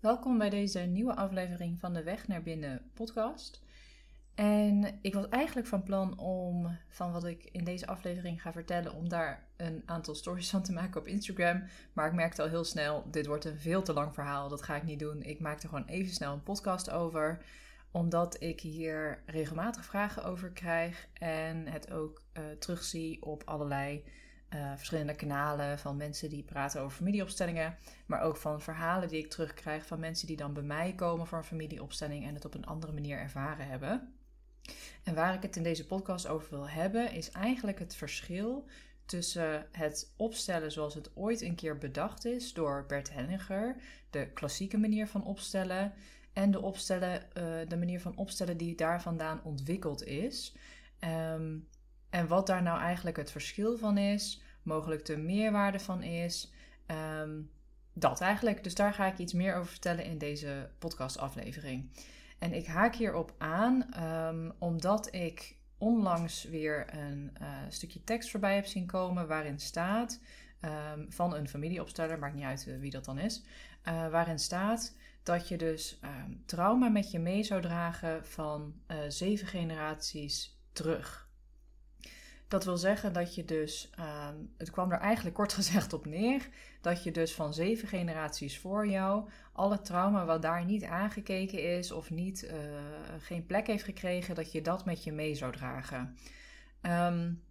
Welkom bij deze nieuwe aflevering van de Weg naar Binnen podcast. En ik was eigenlijk van plan om van wat ik in deze aflevering ga vertellen, om daar een aantal stories van te maken op Instagram. Maar ik merkte al heel snel, dit wordt een veel te lang verhaal, dat ga ik niet doen. Ik maak er gewoon even snel een podcast over, omdat ik hier regelmatig vragen over krijg en het ook uh, terugzie op allerlei uh, verschillende kanalen van mensen die praten over familieopstellingen, maar ook van verhalen die ik terugkrijg van mensen die dan bij mij komen voor een familieopstelling en het op een andere manier ervaren hebben. En waar ik het in deze podcast over wil hebben, is eigenlijk het verschil tussen het opstellen zoals het ooit een keer bedacht is door Bert Hellinger, de klassieke manier van opstellen, en de, opstellen, uh, de manier van opstellen die daar vandaan ontwikkeld is. Um, en wat daar nou eigenlijk het verschil van is, mogelijk de meerwaarde van is. Um, dat eigenlijk. Dus daar ga ik iets meer over vertellen in deze podcastaflevering. En ik haak hierop aan um, omdat ik onlangs weer een uh, stukje tekst voorbij heb zien komen waarin staat um, van een familieopsteller, maakt niet uit uh, wie dat dan is, uh, waarin staat dat je dus um, trauma met je mee zou dragen van zeven generaties terug. Dat wil zeggen dat je dus, uh, het kwam er eigenlijk kort gezegd op neer, dat je dus van zeven generaties voor jou alle trauma wat daar niet aangekeken is of niet, uh, geen plek heeft gekregen, dat je dat met je mee zou dragen. Um,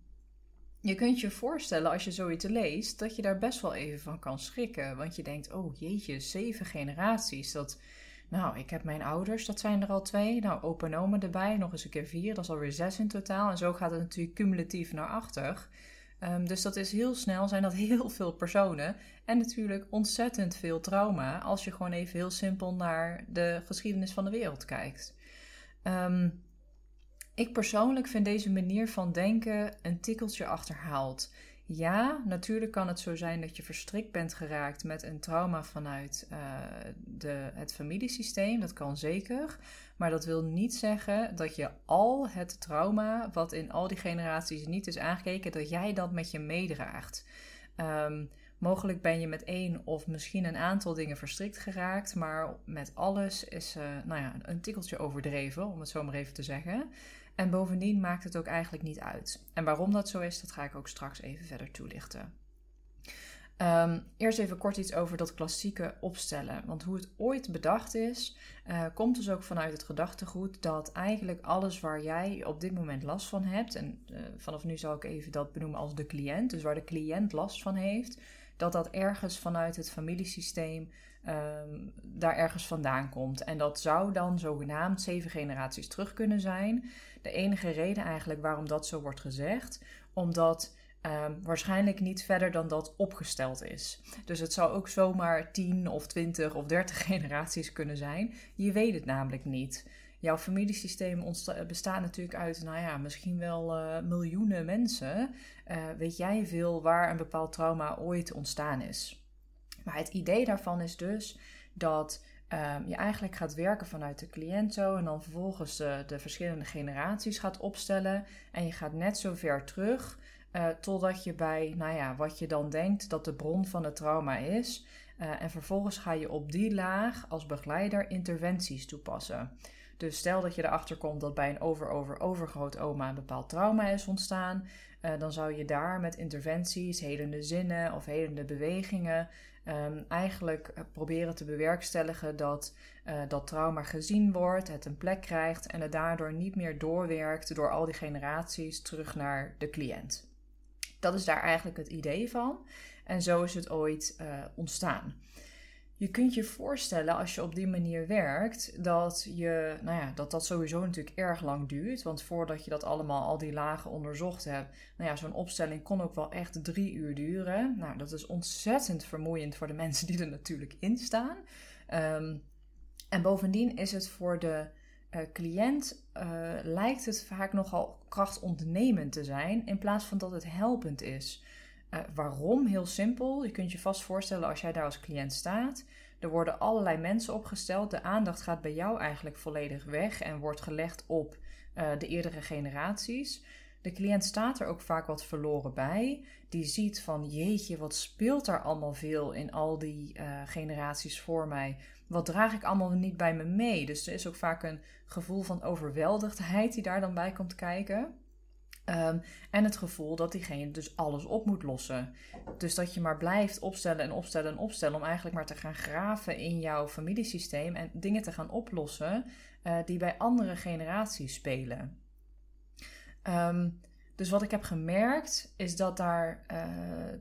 je kunt je voorstellen als je zoiets leest, dat je daar best wel even van kan schrikken. Want je denkt, oh jeetje, zeven generaties, dat nou, ik heb mijn ouders, dat zijn er al twee. Nou, opa en oma erbij, nog eens een keer vier. Dat is alweer zes in totaal. En zo gaat het natuurlijk cumulatief naar achter. Um, dus dat is heel snel, zijn dat heel veel personen. En natuurlijk ontzettend veel trauma als je gewoon even heel simpel naar de geschiedenis van de wereld kijkt. Um, ik persoonlijk vind deze manier van denken een tikkeltje achterhaald. Ja, natuurlijk kan het zo zijn dat je verstrikt bent geraakt met een trauma vanuit uh, de, het familiesysteem. Dat kan zeker. Maar dat wil niet zeggen dat je al het trauma, wat in al die generaties niet is aangekeken, dat jij dat met je meedraagt. Um, mogelijk ben je met één of misschien een aantal dingen verstrikt geraakt, maar met alles is uh, nou ja, een tikkeltje overdreven, om het zo maar even te zeggen. En bovendien maakt het ook eigenlijk niet uit. En waarom dat zo is, dat ga ik ook straks even verder toelichten. Um, eerst even kort iets over dat klassieke opstellen. Want hoe het ooit bedacht is, uh, komt dus ook vanuit het gedachtegoed dat eigenlijk alles waar jij op dit moment last van hebt, en uh, vanaf nu zal ik even dat benoemen als de cliënt, dus waar de cliënt last van heeft, dat dat ergens vanuit het familiesysteem um, daar ergens vandaan komt. En dat zou dan zogenaamd zeven generaties terug kunnen zijn. De enige reden eigenlijk waarom dat zo wordt gezegd, omdat um, waarschijnlijk niet verder dan dat opgesteld is. Dus het zou ook zomaar 10 of 20 of 30 generaties kunnen zijn. Je weet het namelijk niet. Jouw familiesysteem bestaat natuurlijk uit, nou ja, misschien wel uh, miljoenen mensen. Uh, weet jij veel waar een bepaald trauma ooit ontstaan is? Maar het idee daarvan is dus dat um, je eigenlijk gaat werken vanuit de cliënt zo en dan vervolgens de, de verschillende generaties gaat opstellen. En je gaat net zo ver terug totdat je bij, nou ja, wat je dan denkt dat de bron van het trauma is. En vervolgens ga je op die laag als begeleider interventies toepassen. Dus stel dat je erachter komt dat bij een over-over-overgroot oma een bepaald trauma is ontstaan, uh, dan zou je daar met interventies, helende zinnen of helende bewegingen um, eigenlijk proberen te bewerkstelligen dat uh, dat trauma gezien wordt, het een plek krijgt en het daardoor niet meer doorwerkt door al die generaties terug naar de cliënt. Dat is daar eigenlijk het idee van. En zo is het ooit ontstaan. Je kunt je voorstellen als je op die manier werkt dat je, nou ja, dat dat sowieso natuurlijk erg lang duurt. Want voordat je dat allemaal, al die lagen onderzocht hebt, nou ja, zo'n opstelling kon ook wel echt drie uur duren. Nou, dat is ontzettend vermoeiend voor de mensen die er natuurlijk in staan. Um, en bovendien is het voor de uh, cliënt, uh, lijkt het vaak nogal krachtontnemend te zijn, in plaats van dat het helpend is. Uh, waarom? Heel simpel. Je kunt je vast voorstellen als jij daar als cliënt staat. Er worden allerlei mensen opgesteld. De aandacht gaat bij jou eigenlijk volledig weg en wordt gelegd op uh, de eerdere generaties. De cliënt staat er ook vaak wat verloren bij. Die ziet van jeetje, wat speelt daar allemaal veel in al die uh, generaties voor mij. Wat draag ik allemaal niet bij me mee? Dus er is ook vaak een gevoel van overweldigdheid die daar dan bij komt kijken. Um, en het gevoel dat diegene dus alles op moet lossen. Dus dat je maar blijft opstellen en opstellen en opstellen om eigenlijk maar te gaan graven in jouw familiesysteem en dingen te gaan oplossen uh, die bij andere generaties spelen. Um, dus wat ik heb gemerkt is dat, daar, uh,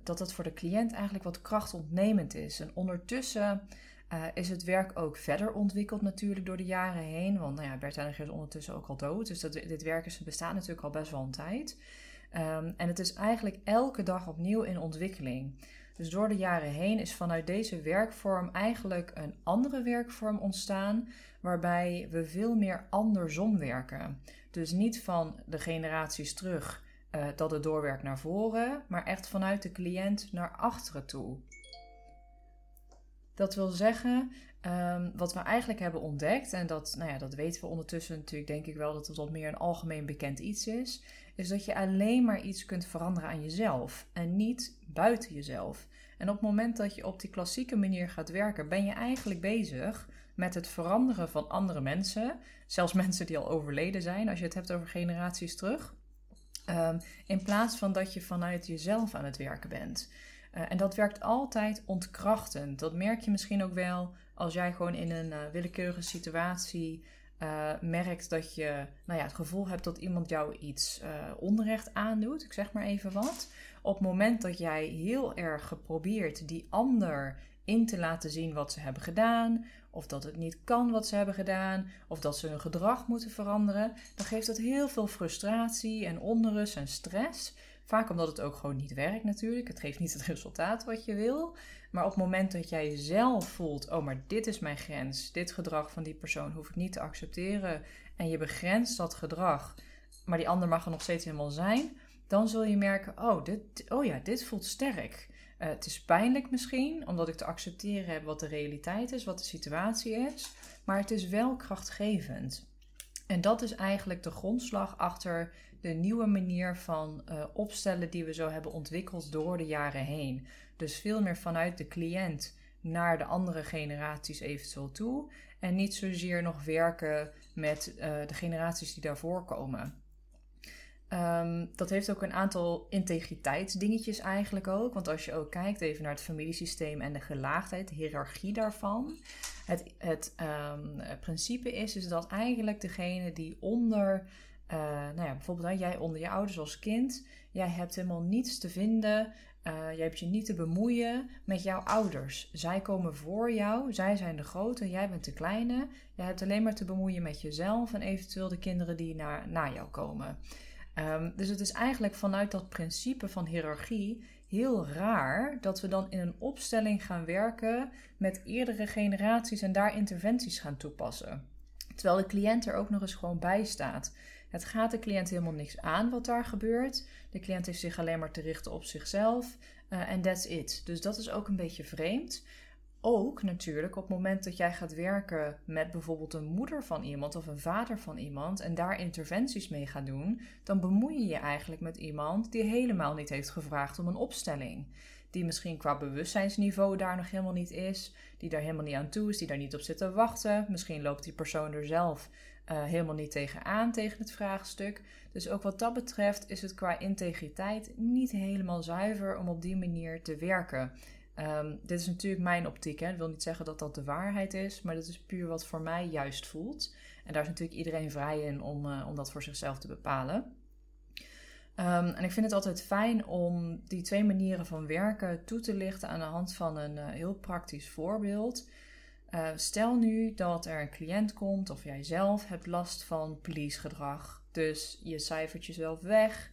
dat het voor de cliënt eigenlijk wat krachtontnemend is. En ondertussen uh, is het werk ook verder ontwikkeld natuurlijk door de jaren heen. Want nou ja, Bert Hellinger is ondertussen ook al dood. Dus dat, dit werk is, bestaat natuurlijk al best wel een tijd. Um, en het is eigenlijk elke dag opnieuw in ontwikkeling. Dus door de jaren heen is vanuit deze werkvorm eigenlijk een andere werkvorm ontstaan, waarbij we veel meer andersom werken. Dus niet van de generaties terug uh, dat het doorwerkt naar voren, maar echt vanuit de cliënt naar achteren toe. Dat wil zeggen, um, wat we eigenlijk hebben ontdekt, en dat, nou ja, dat weten we ondertussen natuurlijk, denk ik wel dat het wat meer een algemeen bekend iets is, is dat je alleen maar iets kunt veranderen aan jezelf en niet buiten jezelf. En op het moment dat je op die klassieke manier gaat werken, ben je eigenlijk bezig met het veranderen van andere mensen, zelfs mensen die al overleden zijn, als je het hebt over generaties terug. Um, in plaats van dat je vanuit jezelf aan het werken bent. Uh, en dat werkt altijd ontkrachtend. Dat merk je misschien ook wel als jij gewoon in een uh, willekeurige situatie uh, merkt dat je nou ja, het gevoel hebt dat iemand jou iets onrecht aandoet. Ik zeg maar even wat. Op het moment dat jij heel erg geprobeerd die ander in te laten zien wat ze hebben gedaan, of dat het niet kan wat ze hebben gedaan, of dat ze hun gedrag moeten veranderen, dan geeft dat heel veel frustratie en onrust en stress. Vaak omdat het ook gewoon niet werkt natuurlijk. Het geeft niet het resultaat wat je wil. Maar op het moment dat jij zelf voelt, oh maar dit is mijn grens, dit gedrag van die persoon hoef ik niet te accepteren en je begrenst dat gedrag, maar die ander mag er nog steeds helemaal zijn, dan zul je merken, oh, dit, oh ja, dit voelt sterk. Uh, het is pijnlijk misschien, omdat ik te accepteren heb wat de realiteit is, wat de situatie is, maar het is wel krachtgevend. En dat is eigenlijk de grondslag achter de nieuwe manier van uh, opstellen die we zo hebben ontwikkeld door de jaren heen. Dus veel meer vanuit de cliënt naar de andere generaties eventueel toe. En niet zozeer nog werken met uh, de generaties die daarvoor komen. Um, dat heeft ook een aantal integriteitsdingetjes eigenlijk ook. Want als je ook kijkt even naar het familiesysteem en de gelaagdheid, de hiërarchie daarvan. Het, het um, principe is, is dat eigenlijk degene die onder, uh, nou ja, bijvoorbeeld jij onder je ouders als kind, jij hebt helemaal niets te vinden. Uh, jij hebt je niet te bemoeien met jouw ouders. Zij komen voor jou, zij zijn de grote, jij bent de kleine. Jij hebt alleen maar te bemoeien met jezelf en eventueel de kinderen die naar, na jou komen. Um, dus het is eigenlijk vanuit dat principe van hiërarchie heel raar dat we dan in een opstelling gaan werken met eerdere generaties en daar interventies gaan toepassen. Terwijl de cliënt er ook nog eens gewoon bij staat. Het gaat de cliënt helemaal niks aan wat daar gebeurt. De cliënt heeft zich alleen maar te richten op zichzelf uh, en that's it. Dus dat is ook een beetje vreemd ook natuurlijk op het moment dat jij gaat werken met bijvoorbeeld een moeder van iemand of een vader van iemand en daar interventies mee gaat doen, dan bemoei je je eigenlijk met iemand die helemaal niet heeft gevraagd om een opstelling. Die misschien qua bewustzijnsniveau daar nog helemaal niet is, die daar helemaal niet aan toe is, die daar niet op zit te wachten. Misschien loopt die persoon er zelf uh, helemaal niet tegenaan tegen het vraagstuk. Dus ook wat dat betreft is het qua integriteit niet helemaal zuiver om op die manier te werken. Um, dit is natuurlijk mijn optiek. Hè. Dat wil niet zeggen dat dat de waarheid is, maar dat is puur wat voor mij juist voelt. En daar is natuurlijk iedereen vrij in om, uh, om dat voor zichzelf te bepalen. Um, en ik vind het altijd fijn om die twee manieren van werken toe te lichten aan de hand van een uh, heel praktisch voorbeeld. Uh, stel nu dat er een cliënt komt of jij zelf hebt last van police gedrag. Dus je cijfert jezelf weg.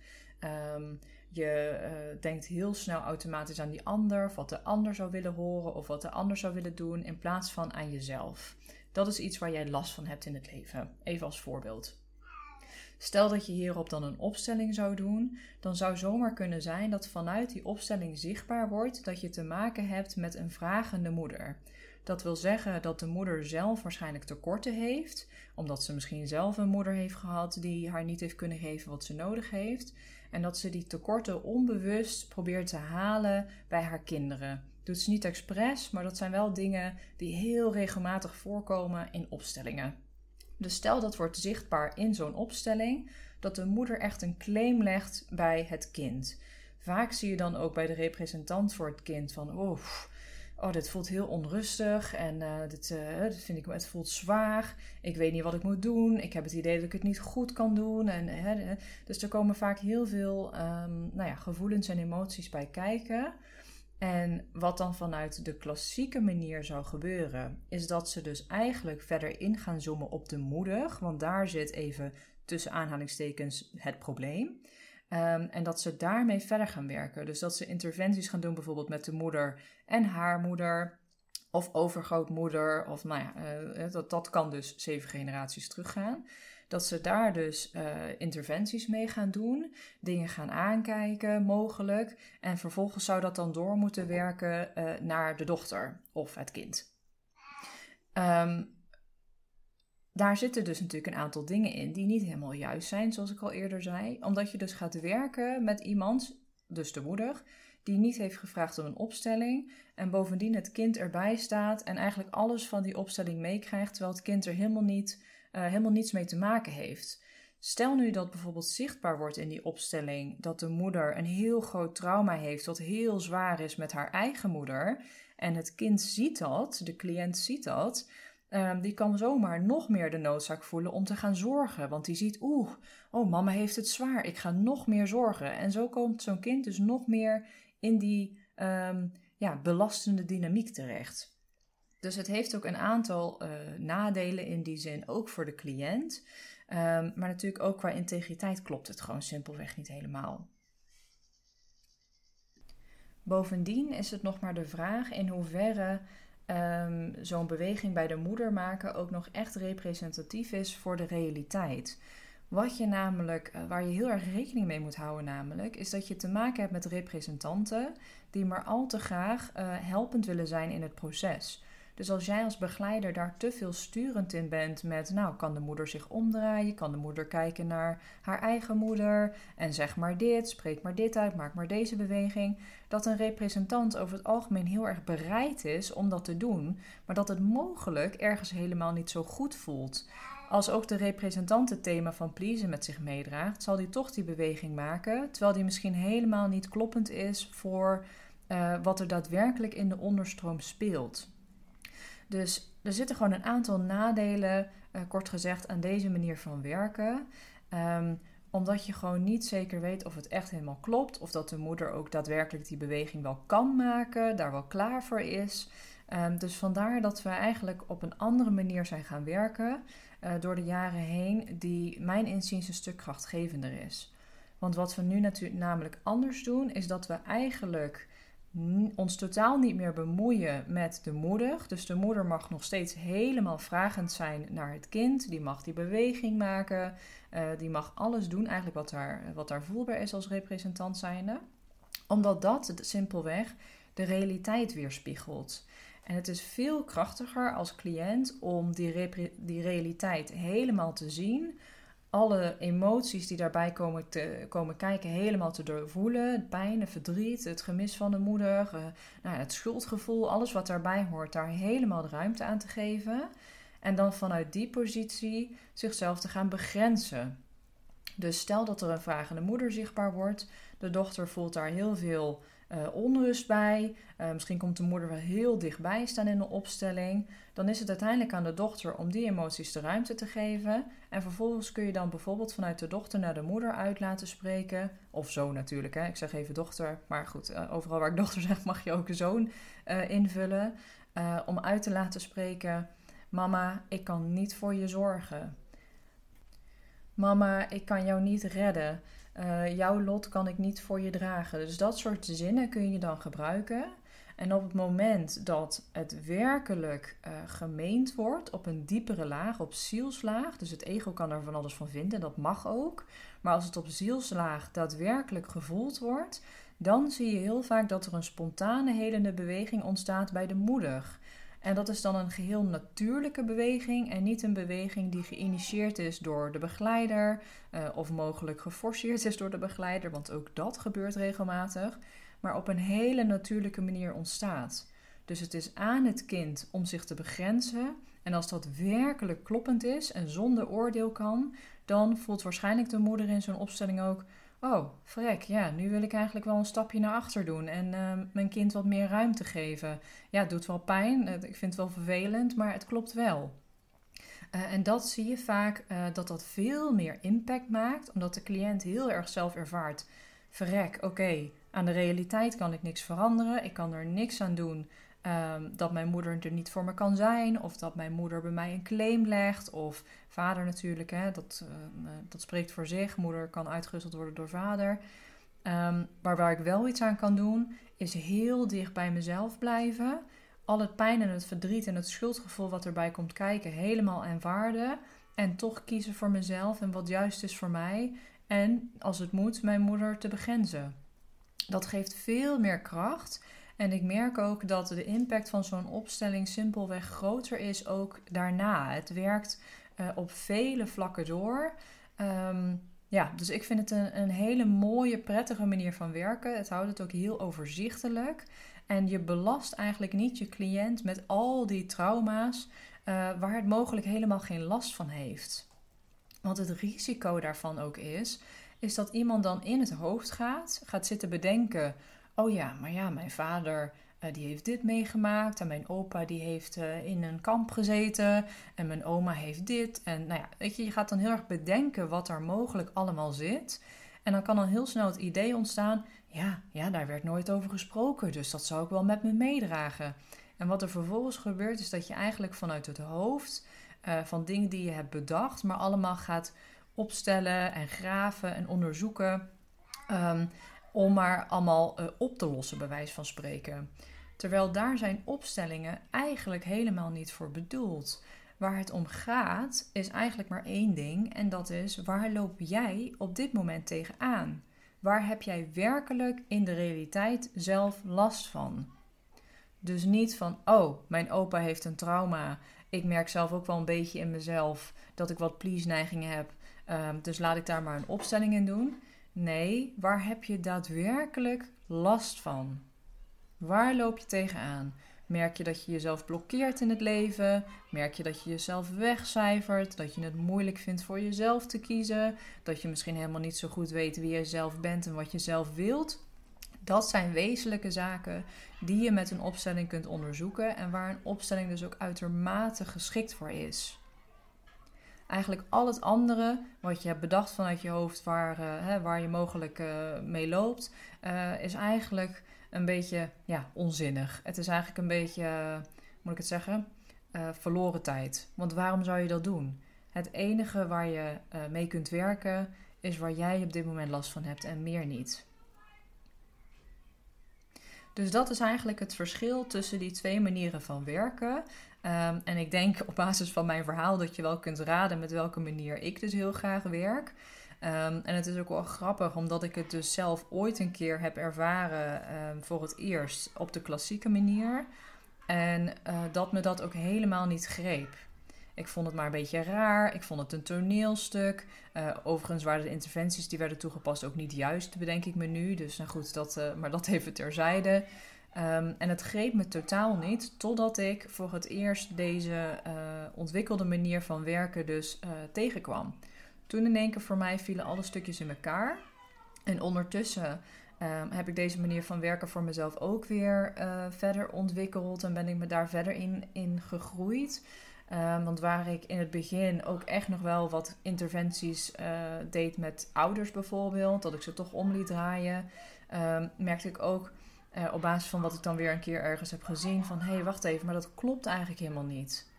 Um, je uh, denkt heel snel automatisch aan die ander, of wat de ander zou willen horen of wat de ander zou willen doen, in plaats van aan jezelf. Dat is iets waar jij last van hebt in het leven. Even als voorbeeld. Stel dat je hierop dan een opstelling zou doen, dan zou zomaar kunnen zijn dat vanuit die opstelling zichtbaar wordt dat je te maken hebt met een vragende moeder. Dat wil zeggen dat de moeder zelf waarschijnlijk tekorten heeft, omdat ze misschien zelf een moeder heeft gehad die haar niet heeft kunnen geven wat ze nodig heeft. En dat ze die tekorten onbewust probeert te halen bij haar kinderen. Doet ze niet expres, maar dat zijn wel dingen die heel regelmatig voorkomen in opstellingen. Dus stel dat wordt zichtbaar in zo'n opstelling, dat de moeder echt een claim legt bij het kind. Vaak zie je dan ook bij de representant voor het kind van, oh, oh dit voelt heel onrustig en dit, uh, dit, vind ik, het voelt zwaar. Ik weet niet wat ik moet doen. Ik heb het idee dat ik het niet goed kan doen. En, dus er komen vaak heel veel um, nou ja, gevoelens en emoties bij kijken. En wat dan vanuit de klassieke manier zou gebeuren, is dat ze dus eigenlijk verder in gaan zoomen op de moeder, want daar zit even tussen aanhalingstekens het probleem. Um, en dat ze daarmee verder gaan werken. Dus dat ze interventies gaan doen, bijvoorbeeld met de moeder en haar moeder, of overgrootmoeder, of nou ja, uh, dat, dat kan dus zeven generaties teruggaan. Dat ze daar dus uh, interventies mee gaan doen, dingen gaan aankijken, mogelijk. En vervolgens zou dat dan door moeten werken naar de dochter of het kind. Um, daar zitten dus natuurlijk een aantal dingen in die niet helemaal juist zijn, zoals ik al eerder zei. Omdat je dus gaat werken met iemand, dus de moeder, die niet heeft gevraagd om een opstelling. En bovendien het kind erbij staat en eigenlijk alles van die opstelling meekrijgt, terwijl het kind er helemaal, niet, uh, helemaal niets mee te maken heeft. Stel nu dat bijvoorbeeld zichtbaar wordt in die opstelling dat de moeder een heel groot trauma heeft, wat heel zwaar is met haar eigen moeder. En het kind ziet dat, de cliënt ziet dat Um, die kan zomaar nog meer de noodzaak voelen om te gaan zorgen. Want die ziet, oeh, oh, mama heeft het zwaar, ik ga nog meer zorgen. En zo komt zo'n kind dus nog meer in die um, ja, belastende dynamiek terecht. Dus het heeft ook een aantal uh, nadelen in die zin, ook voor de cliënt. Um, maar natuurlijk ook qua integriteit klopt het gewoon simpelweg niet helemaal. Bovendien is het nog maar de vraag in hoeverre um, zo'n beweging bij de moeder maken ook nog echt representatief is voor de realiteit. Wat je namelijk, eh, waar je heel erg rekening mee moet houden, namelijk, is dat je te maken hebt met representanten die maar al te graag uh, helpend willen zijn in het proces. Dus als jij als begeleider daar te veel sturend in bent met, nou, kan de moeder zich omdraaien, kan de moeder kijken naar haar eigen moeder en zeg maar dit, spreek maar dit uit, maak maar deze beweging, dat een representant over het algemeen heel erg bereid is om dat te doen, maar dat het mogelijk ergens helemaal niet zo goed voelt. Als ook de representant het thema van pleasen met zich meedraagt, zal die toch die beweging maken, terwijl die misschien helemaal niet kloppend is voor uh, wat er daadwerkelijk in de onderstroom speelt. Dus er zitten gewoon een aantal nadelen, uh, kort gezegd, aan deze manier van werken. Um, omdat je gewoon niet zeker weet of het echt helemaal klopt. Of dat de moeder ook daadwerkelijk die beweging wel kan maken, daar wel klaar voor is. Um, dus vandaar dat we eigenlijk op een andere manier zijn gaan werken uh, door de jaren heen, die mijn inziens een stuk krachtgevender is. Want wat we nu natuurlijk namelijk anders doen, is dat we eigenlijk ons totaal niet meer bemoeien met de moeder. Dus de moeder mag nog steeds helemaal vragend zijn naar het kind. Die mag die beweging maken. Uh, die mag alles doen, eigenlijk wat daar, wat daar voelbaar is als representant zijnde. Omdat dat simpelweg de realiteit weerspiegelt. En het is veel krachtiger als cliënt om die, die realiteit helemaal te zien alle emoties die daarbij komen, te, komen kijken helemaal te doorvoelen. Het pijn, het verdriet, het gemis van de moeder, uh, nou, het schuldgevoel, alles wat daarbij hoort, daar helemaal de ruimte aan te geven. En dan vanuit die positie zichzelf te gaan begrenzen. Dus stel dat er een vragende moeder zichtbaar wordt, de dochter voelt daar heel veel uh, onrust bij. Uh, misschien komt de moeder wel heel dichtbij staan in de opstelling. Dan is het uiteindelijk aan de dochter om die emoties de ruimte te geven. En vervolgens kun je dan bijvoorbeeld vanuit de dochter naar de moeder uit laten spreken. Of zo natuurlijk, hè. ik zeg even dochter. Maar goed, uh, overal waar ik dochter zeg mag je ook een zoon invullen. om uit te laten spreken: Mama, ik kan niet voor je zorgen. Mama, ik kan jou niet redden. Uh, jouw lot kan ik niet voor je dragen. Dus dat soort zinnen kun je dan gebruiken. En op het moment dat het werkelijk uh, gemeend wordt op een diepere laag, op zielslaag, dus het ego kan er van alles van vinden, dat mag ook. Maar als het op zielslaag daadwerkelijk gevoeld wordt, dan zie je heel vaak dat er een spontane helende beweging ontstaat bij de moeder. En dat is dan een geheel natuurlijke beweging en niet een beweging die geïnitieerd is door de begeleider uh, of mogelijk geforceerd is door de begeleider, want ook dat gebeurt regelmatig, maar op een hele natuurlijke manier ontstaat. Dus het is aan het kind om zich te begrenzen. En als dat werkelijk kloppend is en zonder oordeel kan, dan voelt waarschijnlijk de moeder in zo'n opstelling ook: Oh, vrek, ja, nu wil ik eigenlijk wel een stapje naar achter doen en uh, mijn kind wat meer ruimte geven. Ja, het doet wel pijn, ik vind het wel vervelend, maar het klopt wel. Uh, en dat zie je vaak uh, dat dat veel meer impact maakt, omdat de cliënt heel erg zelf ervaart: verrek, oké, aan de realiteit kan ik niks veranderen, ik kan er niks aan doen. Um, dat mijn moeder er niet voor me kan zijn, of dat mijn moeder bij mij een claim legt, of vader natuurlijk, hè, dat, uh, dat spreekt voor zich. Moeder kan uitgerusteld worden door vader. Um, maar waar ik wel iets aan kan doen, is heel dicht bij mezelf blijven. Al het pijn en het verdriet en het schuldgevoel wat erbij komt kijken, helemaal aanvaarden. En toch kiezen voor mezelf en wat juist is voor mij. En als het moet, mijn moeder te begrenzen. Dat geeft veel meer kracht. En ik merk ook dat de impact van zo'n opstelling simpelweg groter is ook daarna. Het werkt uh, op vele vlakken door. Um, ja, dus ik vind het een, een hele mooie, prettige manier van werken. Het houdt het ook heel overzichtelijk. En je belast eigenlijk niet je cliënt met al die trauma's uh, waar het mogelijk helemaal geen last van heeft. Want het risico daarvan ook is, is dat iemand dan in het hoofd gaat, gaat zitten bedenken oh ja, maar ja, mijn vader uh, die heeft dit meegemaakt en mijn opa die heeft uh, in een kamp gezeten en mijn oma heeft dit. En nou ja, weet je, je gaat dan heel erg bedenken wat er mogelijk allemaal zit. En dan kan dan heel snel het idee ontstaan, ja, ja, daar werd nooit over gesproken, dus dat zou ik wel met me meedragen. En wat er vervolgens gebeurt is dat je eigenlijk vanuit het hoofd uh, van dingen die je hebt bedacht, maar allemaal gaat opstellen en graven en onderzoeken. Um, om maar allemaal uh, op te lossen, bij wijze van spreken. Terwijl daar zijn opstellingen eigenlijk helemaal niet voor bedoeld. Waar het om gaat is eigenlijk maar één ding en dat is waar loop jij op dit moment tegenaan? Waar heb jij werkelijk in de realiteit zelf last van? Dus niet van, oh, mijn opa heeft een trauma. Ik merk zelf ook wel een beetje in mezelf dat ik wat please-neigingen heb. Um, dus laat ik daar maar een opstelling in doen. Nee, waar heb je daadwerkelijk last van? Waar loop je tegenaan? Merk je dat je jezelf blokkeert in het leven? Merk je dat je jezelf wegcijfert? Dat je het moeilijk vindt voor jezelf te kiezen? Dat je misschien helemaal niet zo goed weet wie je zelf bent en wat je zelf wilt? Dat zijn wezenlijke zaken die je met een opstelling kunt onderzoeken en waar een opstelling dus ook uitermate geschikt voor is eigenlijk al het andere wat je hebt bedacht vanuit je hoofd, waar, uh, hè, waar je mogelijk uh, mee loopt, uh, is eigenlijk een beetje ja, onzinnig. Het is eigenlijk een beetje, moet ik het zeggen, verloren tijd. Want waarom zou je dat doen? Het enige waar je mee kunt werken is waar jij op dit moment last van hebt en meer niet. Dus dat is eigenlijk het verschil tussen die twee manieren van werken. Um, en ik denk op basis van mijn verhaal dat je wel kunt raden met welke manier ik dus heel graag werk. Um, en het is ook wel grappig, omdat ik het dus zelf ooit een keer heb ervaren um, voor het eerst op de klassieke manier. En uh, dat me dat ook helemaal niet greep. Ik vond het maar een beetje raar. Ik vond het een toneelstuk. Uh, overigens waren de interventies die werden toegepast ook niet juist, bedenk ik me nu. Dus nou goed, dat, uh, maar dat even terzijde. Um, en het greep me totaal niet totdat ik voor het eerst deze uh, ontwikkelde manier van werken dus uh, tegenkwam. Toen in één keer voor mij vielen alle stukjes in elkaar. En ondertussen um, heb ik deze manier van werken voor mezelf ook weer uh, verder ontwikkeld en ben ik me daar verder in, gegroeid. Um, want waar ik in het begin ook echt nog wel wat interventies deed met ouders bijvoorbeeld, dat ik ze toch om liet draaien, merkte ik ook uh, op basis van wat ik dan weer een keer ergens heb gezien. Van hé, hey, wacht even, maar dat klopt eigenlijk helemaal niet.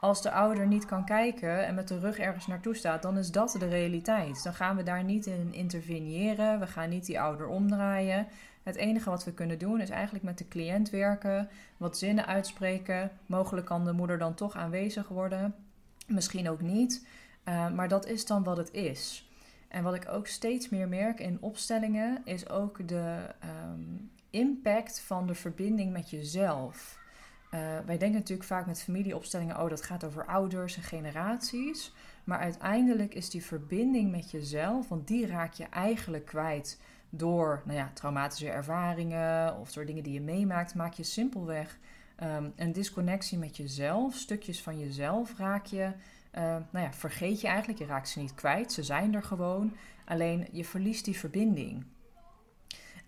Als de ouder niet kan kijken en met de rug ergens naartoe staat, dan is dat de realiteit. Dan gaan we daar niet in interveneren. We gaan niet die ouder omdraaien. Het enige wat we kunnen doen is eigenlijk met de cliënt werken, wat zinnen uitspreken. Mogelijk kan de moeder dan toch aanwezig worden, misschien ook niet. Uh, maar dat is dan wat het is. En wat ik ook steeds meer merk in opstellingen is ook de um, impact van de verbinding met jezelf. wij denken natuurlijk vaak met familieopstellingen, oh dat gaat over ouders en generaties. Maar uiteindelijk is die verbinding met jezelf, want die raak je eigenlijk kwijt door nou ja, traumatische ervaringen of door dingen die je meemaakt, maak je simpelweg um, een disconnectie met jezelf. Stukjes van jezelf raak je, uh, nou ja, vergeet je eigenlijk. Je raakt ze niet kwijt, ze zijn er gewoon. Alleen je verliest die verbinding.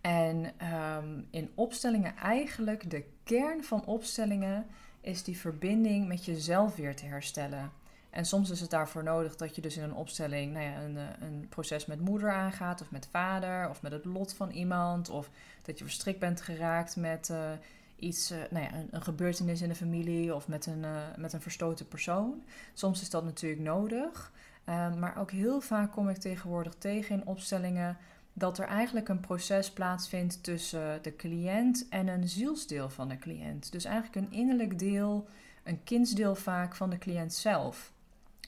En um, in opstellingen eigenlijk, de kern van opstellingen is die verbinding met jezelf weer te herstellen. En soms is het daarvoor nodig dat je dus in een opstelling nou ja, een, eh, een proces met moeder aangaat, of met vader, of met het lot van iemand, of dat je verstrikt bent geraakt met uh, iets, uh, nou ja, een, een, gebeurtenis in de familie of met een, met een verstoten persoon. Soms is dat natuurlijk nodig. Ehm, maar ook heel vaak kom ik tegenwoordig tegen in opstellingen dat er eigenlijk een proces plaatsvindt tussen de cliënt en een zielsdeel van de cliënt. Dus eigenlijk een innerlijk deel, een kindsdeel vaak van de cliënt zelf.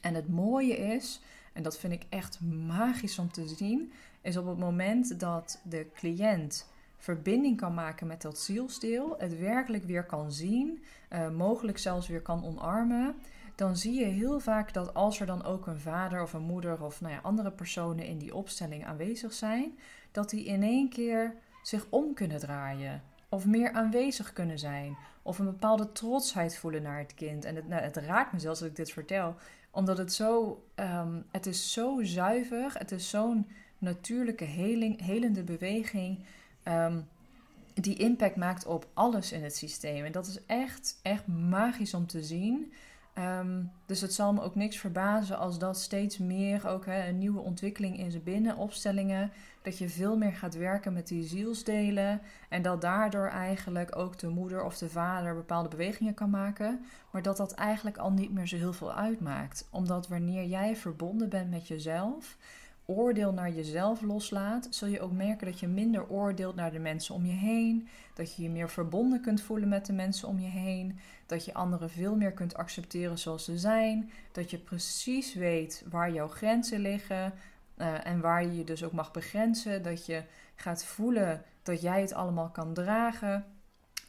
En het mooie is, en dat vind ik echt magisch om te zien, is op het moment dat de cliënt verbinding kan maken met dat zielsdeel, het werkelijk weer kan zien, uh, mogelijk zelfs weer kan omarmen, dan zie je heel vaak dat als er dan ook een vader of een moeder of nou ja, andere personen in die opstelling aanwezig zijn, dat die in één keer zich om kunnen draaien. Of meer aanwezig kunnen zijn. Of een bepaalde trotsheid voelen naar het kind. En het, nou, het raakt me zelfs als ik dit vertel omdat het zo, um, het is zo zuiver, het is zo'n natuurlijke helende beweging. Um, die impact maakt op alles in het systeem. En dat is echt, echt magisch om te zien. Um, dus het zal me ook niks verbazen als dat steeds meer ook hè, een nieuwe ontwikkeling in zijn binnenopstellingen. Dat je veel meer gaat werken met die zielsdelen. En dat daardoor eigenlijk ook de moeder of de vader bepaalde bewegingen kan maken. Maar dat dat eigenlijk al niet meer zo heel veel uitmaakt. Omdat wanneer jij verbonden bent met jezelf, oordeel naar jezelf loslaat, zul je ook merken dat je minder oordeelt naar de mensen om je heen. Dat je je meer verbonden kunt voelen met de mensen om je heen. Dat je anderen veel meer kunt accepteren zoals ze zijn. Dat je precies weet waar jouw grenzen liggen. Uh, en waar je je dus ook mag begrenzen. Dat je gaat voelen dat jij het allemaal kan dragen.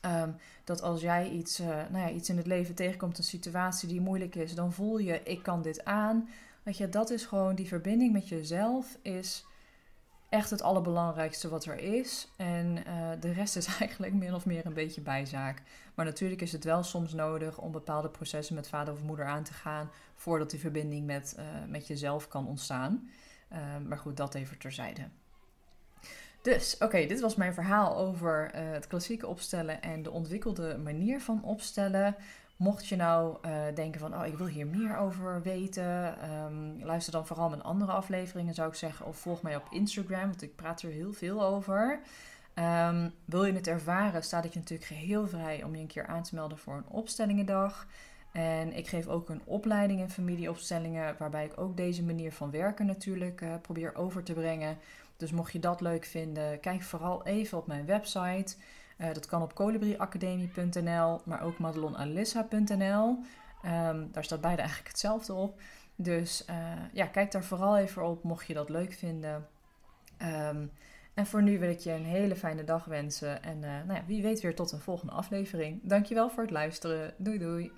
Um, dat als jij iets, uh, nou ja, iets in het leven tegenkomt, een situatie die moeilijk is, dan voel je: ik kan dit aan. Weet je, dat is gewoon die verbinding met jezelf is echt het allerbelangrijkste wat er is. En uh, de rest is eigenlijk min of meer een beetje bijzaak. Maar natuurlijk is het wel soms nodig om bepaalde processen met vader of moeder aan te gaan voordat die verbinding met, uh, met jezelf kan ontstaan. Uh, maar goed, dat even terzijde. Dus, oké, dit was mijn verhaal over het klassieke opstellen en de ontwikkelde manier van opstellen. Mocht je nou uh, denken van, oh, ik wil hier meer over weten, um, luister dan vooral mijn andere afleveringen, zou ik zeggen. Of volg mij op Instagram, want ik praat er heel veel over. Um, wil je het ervaren, staat ik je natuurlijk geheel vrij om je een keer aan te melden voor een opstellingendag. En ik geef ook een opleiding in familieopstellingen, waarbij ik ook deze manier van werken natuurlijk uh, probeer over te brengen. Dus mocht je dat leuk vinden, kijk vooral even op mijn website. Uh, dat kan op colibriacademie.nl, maar ook madelonalissa.nl. Ehm, daar staat beide eigenlijk hetzelfde op. Dus uh, ja, kijk daar vooral even op, mocht je dat leuk vinden. Um, en voor nu wil ik je een hele fijne dag wensen. En uh, nou ja, wie weet weer tot een volgende aflevering. Dankjewel voor het luisteren. Doei doei.